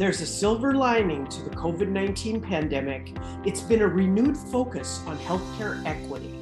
there's a silver lining to the COVID 19 pandemic. It's been a renewed focus on healthcare equity.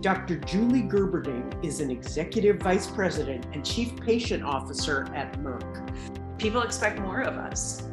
Dr. Julie Gerberding is an executive vice president and chief patient officer at Merck. People expect more of us.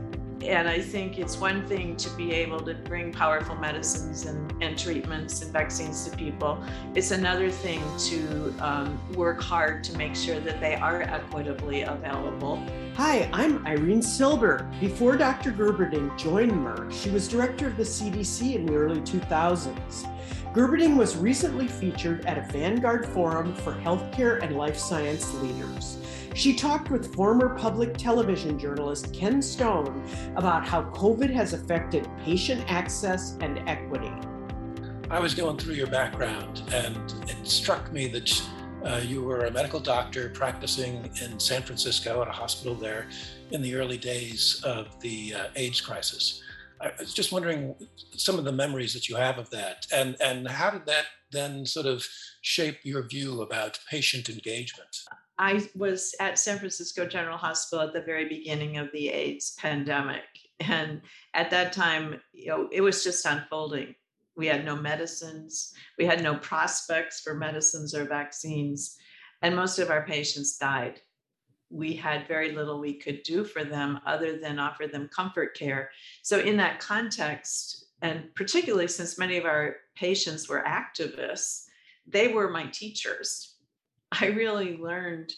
And I think it's one thing to be able to bring powerful medicines and, and treatments and vaccines to people. It's another thing to um, work hard to make sure that they are equitably available. Hi, I'm Irene Silber. Before Dr. Gerberding joined Merck, she was director of the CDC in the early 2000s. Gerberding was recently featured at a Vanguard Forum for Healthcare and Life Science Leaders. She talked with former public television journalist Ken Stone about how COVID has affected patient access and equity. I was going through your background, and it struck me that uh, you were a medical doctor practicing in San Francisco at a hospital there in the early days of the uh, AIDS crisis. I was just wondering some of the memories that you have of that, and and how did that then sort of shape your view about patient engagement? I was at San Francisco General Hospital at the very beginning of the AIDS pandemic, and at that time, you know, it was just unfolding. We had no medicines, we had no prospects for medicines or vaccines, and most of our patients died we had very little we could do for them other than offer them comfort care. So, in that context, and particularly since many of our patients were activists, they were my teachers. I really learned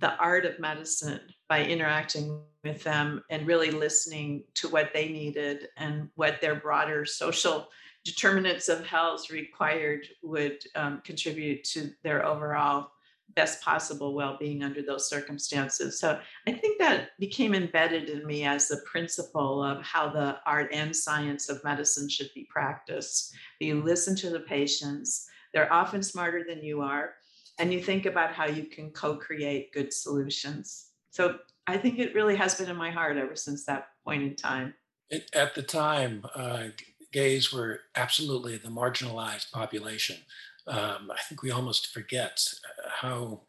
the art of medicine by interacting with them and really listening to what they needed and what their broader social determinants of health required would um, contribute to their overall best possible well-being under those circumstances. So i think that became embedded in me as the principle of how the art and science of medicine should be practiced. You listen to the patients. They're often smarter than you are and you think about how you can co-create good solutions. So i think it really has been in my heart ever since that point in time. It, at the time uh, gays were absolutely the marginalized population. Um, I think we almost forget uh, how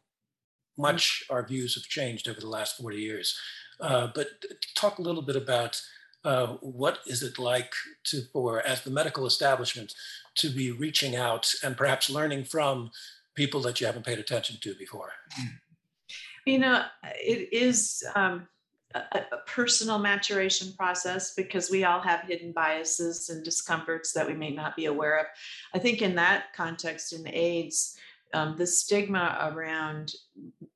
much our views have changed over the last 40 years. Uh, but talk a little bit about uh, what is it like to, for as the medical establishment, to be reaching out and perhaps learning from people that you haven't paid attention to before. You know, it is. Um, a, a, personal maturation process because we all have hidden biases and discomforts that we may not be aware of. I think in that context, in AIDS, um, the stigma around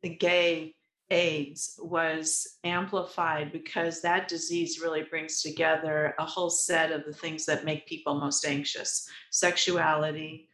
the gay AIDS was amplified because that disease really brings together a whole set of the things that make people most anxious sexuality,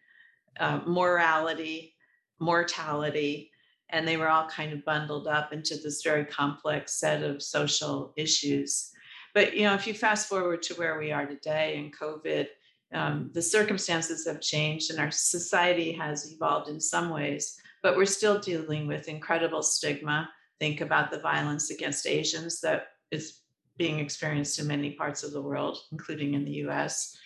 uh, morality, mortality, and they were all kind of bundled up into this very complex set of social issues. But you know if you fast forward to where we are today in covid um, the circumstances have changed and our society has evolved in some ways but we're still dealing with incredible stigma. Think about the violence against asians that is being experienced in many parts of the world including in the us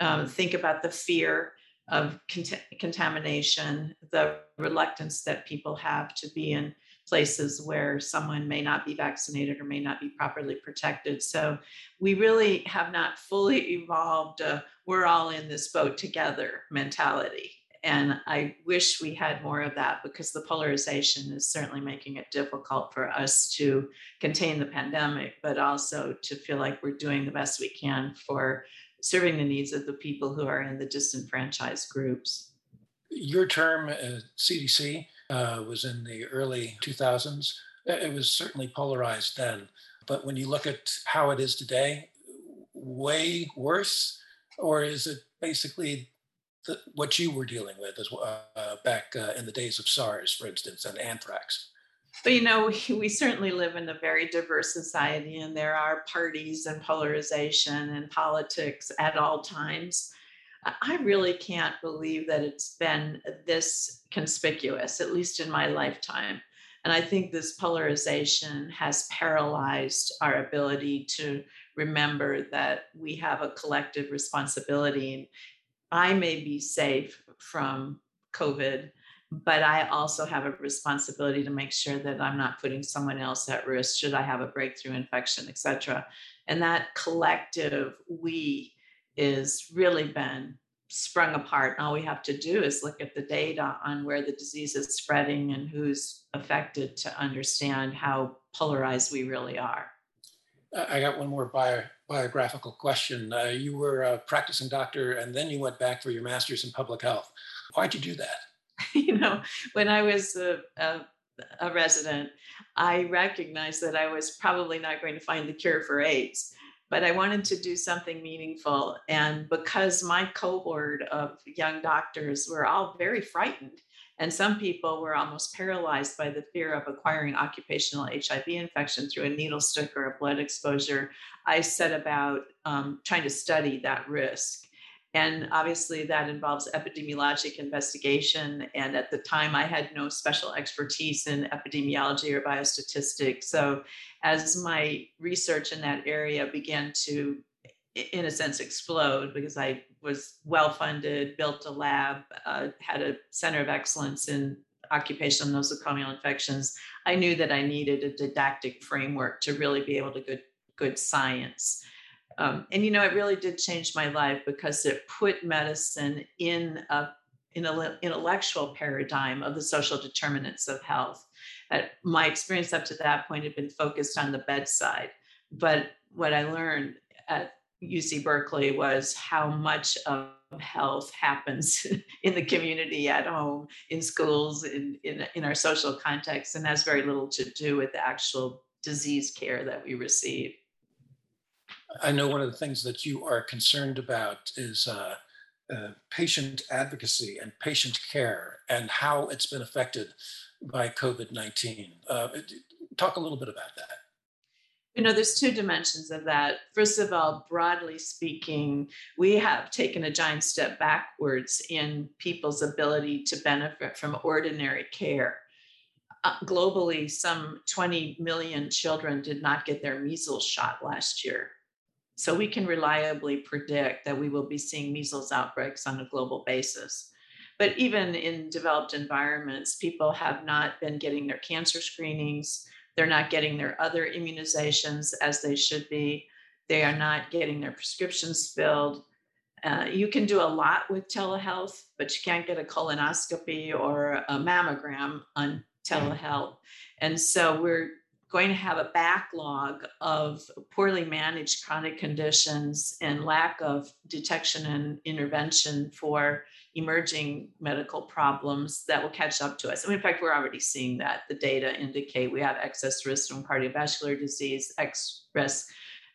um, think about the fear of cont- contamination, the reluctance that people have to be in places where someone may not be vaccinated or may not be properly protected. So we really have not fully evolved a we're all in this boat together mentality. And I wish we had more of that because the polarization is certainly making it difficult for us to contain the pandemic, but also to feel like we're doing the best we can for serving the needs of the people who are in the disenfranchised groups. Your term at CDC uh, was in the early 2000s. It was certainly polarized then. But when you look at how it is today, way worse? Or is it basically the, what you were dealing with as, uh, back uh, in the days of SARS, for instance, and anthrax? But you know, we, certainly live in a very diverse society, and there are parties and polarization and politics at all times. I really can't believe that it's been this conspicuous, at least in my lifetime. And I think this polarization has paralyzed our ability to remember that we have a collective responsibility. I may be safe from COVID, but I also have a responsibility to make sure that I'm not putting someone else at risk should I have a breakthrough infection, et cetera. And that collective we is really been sprung apart. And all we have to do is look at the data on where the disease is spreading and who's affected to understand how polarized we really are. I got one more bio, biographical question. Uh, you were a practicing doctor and then you went back for your master's in public health. Why'd you do that? you know, when I was a, a, a resident, I recognized that I was probably not going to find the cure for AIDS, but I wanted to do something meaningful. And because my cohort of young doctors were all very frightened, and some people were almost paralyzed by the fear of acquiring occupational HIV infection through a needle stick or a blood exposure. I set about um, trying to study that risk. And obviously, that involves epidemiologic investigation. And at the time, I had no special expertise in epidemiology or biostatistics. So, as my research in that area began to, in a sense, explode, because I was well funded, built a lab, uh, had a center of excellence in occupational nosocomial infections, I knew that I needed a didactic framework to really be able to good good science. Um, and you know, it really did change my life because it put medicine in a in an intellectual paradigm of the social determinants of health. Uh, my experience up to that point had been focused on the bedside, but what I learned at UC Berkeley was how much of health happens in the community, at home, in schools, in, in, in our social context, and has very little to do with the actual disease care that we receive. I know one of the things that you are concerned about is uh, uh, patient advocacy and patient care and how it's been affected by COVID 19. Uh, talk a little bit about that. You know, there's two dimensions of that. First of all, broadly speaking, we have taken a giant step backwards in people's ability to benefit from ordinary care. Uh, globally, some 20 million children did not get their measles shot last year. So we can reliably predict that we will be seeing measles outbreaks on a global basis. But even in developed environments, people have not been getting their cancer screenings. They're not getting their other immunizations as they should be. They are not getting their prescriptions filled. Uh, you can do a lot with telehealth, but you can't get a colonoscopy or a mammogram on telehealth. And so we're going to have a backlog of poorly managed chronic conditions and lack of detection and intervention for emerging medical problems that will catch up to us. I mean, in fact, we're already seeing that. The data indicate we have excess risk from cardiovascular disease, X risk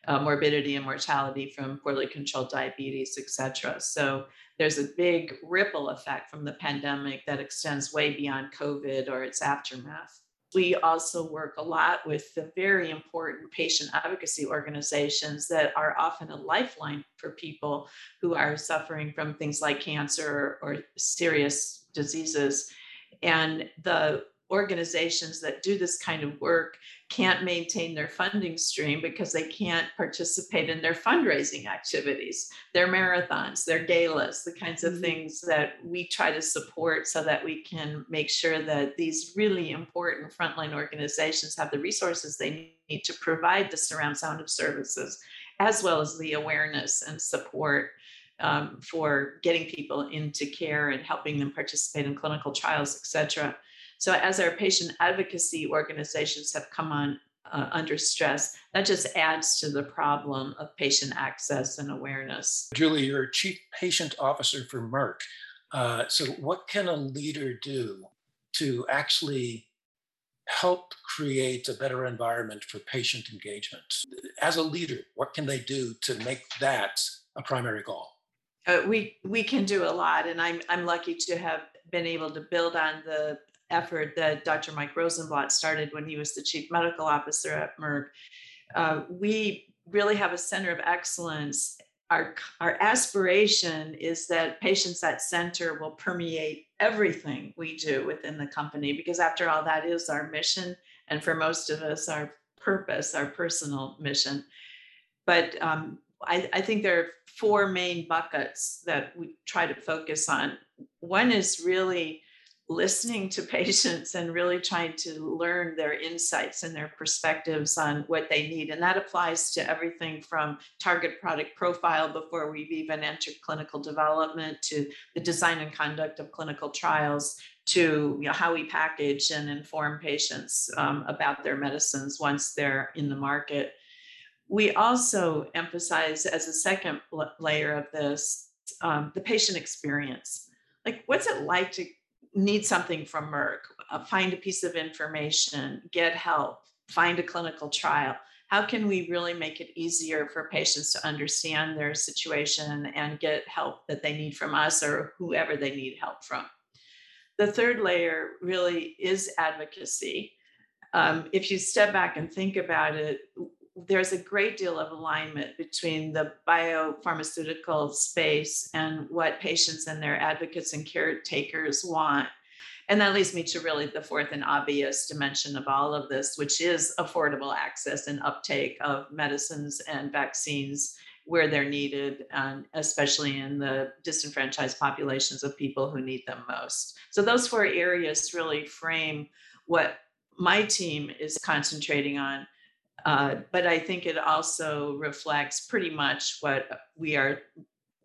uh, morbidity and mortality from poorly controlled diabetes, et cetera. So there's a big ripple effect from the pandemic that extends way beyond COVID or its aftermath. We also work a lot with the very important patient advocacy organizations that are often a lifeline for people who are suffering from things like cancer or serious diseases. And the organizations that do this kind of work can't maintain their funding stream because they can't participate in their fundraising activities, their marathons, their galas, the kinds of mm-hmm. things that we try to support so that we can make sure that these really important frontline organizations have the resources they need to provide the surround sound of services, as well as the awareness and support um, for getting people into care and helping them participate in clinical trials, et cetera. So as our patient advocacy organizations have come on uh, under stress, that just adds to the problem of patient access and awareness. Julie, you're chief patient officer for Merck. Uh, so what can a leader do to actually help create a better environment for patient engagement? As a leader, what can they do to make that a primary goal? Uh, we we can do a lot, and I'm I'm lucky to have been able to build on the effort that Dr. Mike Rosenblatt started when he was the chief medical officer at Merck. Uh, we really have a center of excellence. Our, our aspiration is that patients at center will permeate everything we do within the company, because after all, that is our mission. And for most of us, our purpose, our personal mission. But um, I, I think there are four main buckets that we try to focus on. One is really listening to patients and really trying to learn their insights and their perspectives on what they need. And that applies to everything from target product profile before we've even entered clinical development to the design and conduct of clinical trials to you know, how we package and inform patients um, about their medicines once they're in the market. We also emphasize as a second layer of this um, the patient experience. Like, what's it like to need something from Merck, uh, find a piece of information, get help, find a clinical trial. How can we really make it easier for patients to understand their situation and get help that they need from us or whoever they need help from? The third layer really is advocacy. Um, if you step back and think about it, there's a great deal of alignment between the biopharmaceutical space and what patients and their advocates and caretakers want. And that leads me to really the fourth and obvious dimension of all of this, which is affordable access and uptake of medicines and vaccines where they're needed, and especially in the disenfranchised populations of people who need them most. So, those four areas really frame what my team is concentrating on uh, but I think it also reflects pretty much what we are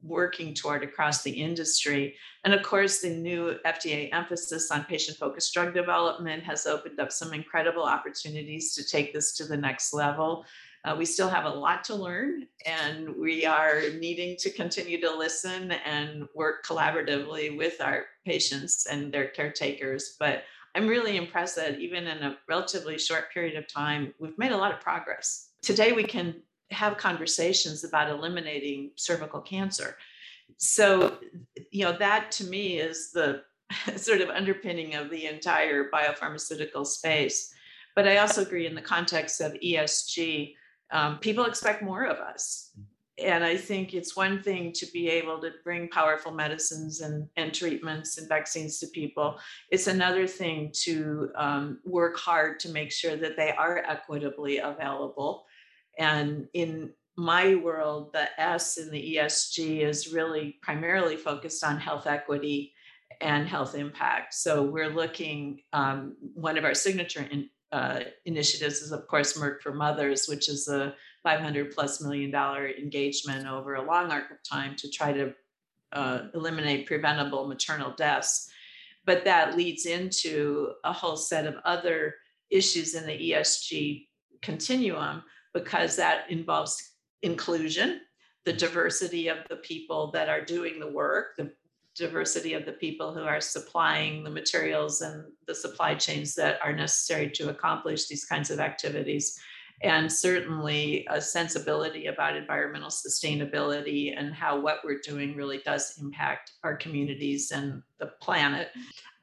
working toward across the industry. And of course, the new FDA emphasis on patient focused drug development has opened up some incredible opportunities to take this to the next level. Uh, we still have a lot to learn, and we are needing to continue to listen and work collaboratively with our patients and their caretakers. But I'm really impressed that even in a relatively short period of time, we've made a lot of progress. Today, we can have conversations about eliminating cervical cancer. So, you know, that to me is the sort of underpinning of the entire biopharmaceutical space. But I also agree in the context of ESG, um, people expect more of us and I think it's one thing to be able to bring powerful medicines and, and treatments and vaccines to people. It's another thing to um, work hard to make sure that they are equitably available. And in my world, the S in the ESG is really primarily focused on health equity and health impact. So we're looking, um, one of our signature in, uh, initiatives is, of course, Merck for Mothers, which is a 500 plus million dollar engagement over a long arc of time to try to uh, eliminate preventable maternal deaths. But that leads into a whole set of other issues in the ESG continuum because that involves inclusion, the diversity of the people that are doing the work, the diversity of the people who are supplying the materials and the supply chains that are necessary to accomplish these kinds of activities and certainly a sensibility about environmental sustainability and how what we're doing really does impact our communities and the planet.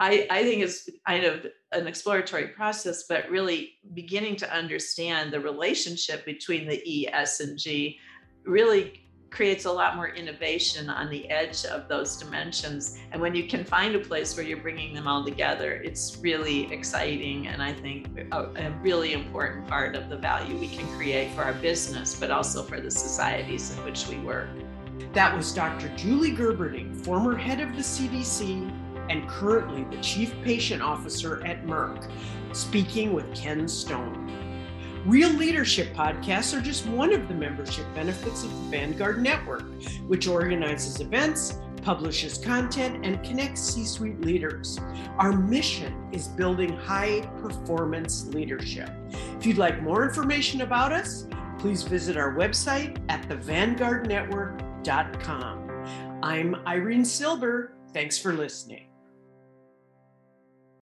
I, I think it's kind of an exploratory process, but really beginning to understand the relationship between the E, S, and G really creates a lot more innovation on the edge of those dimensions. And when you can find a place where you're bringing them all together, it's really exciting and I think a, a, really important part of the value we can create for our business, but also for the societies in which we work. That was Dr. Julie Gerberding, former head of the CDC and currently the chief patient officer at Merck, speaking with Ken Stone. Real Leadership podcasts are just one of the membership benefits of the Vanguard Network, which organizes events, publishes content, and connects C suite leaders. Our mission is building high performance leadership. If you'd like more information about us, please visit our website at thevanguardnetwork.com. I'm Irene Silber. Thanks for listening.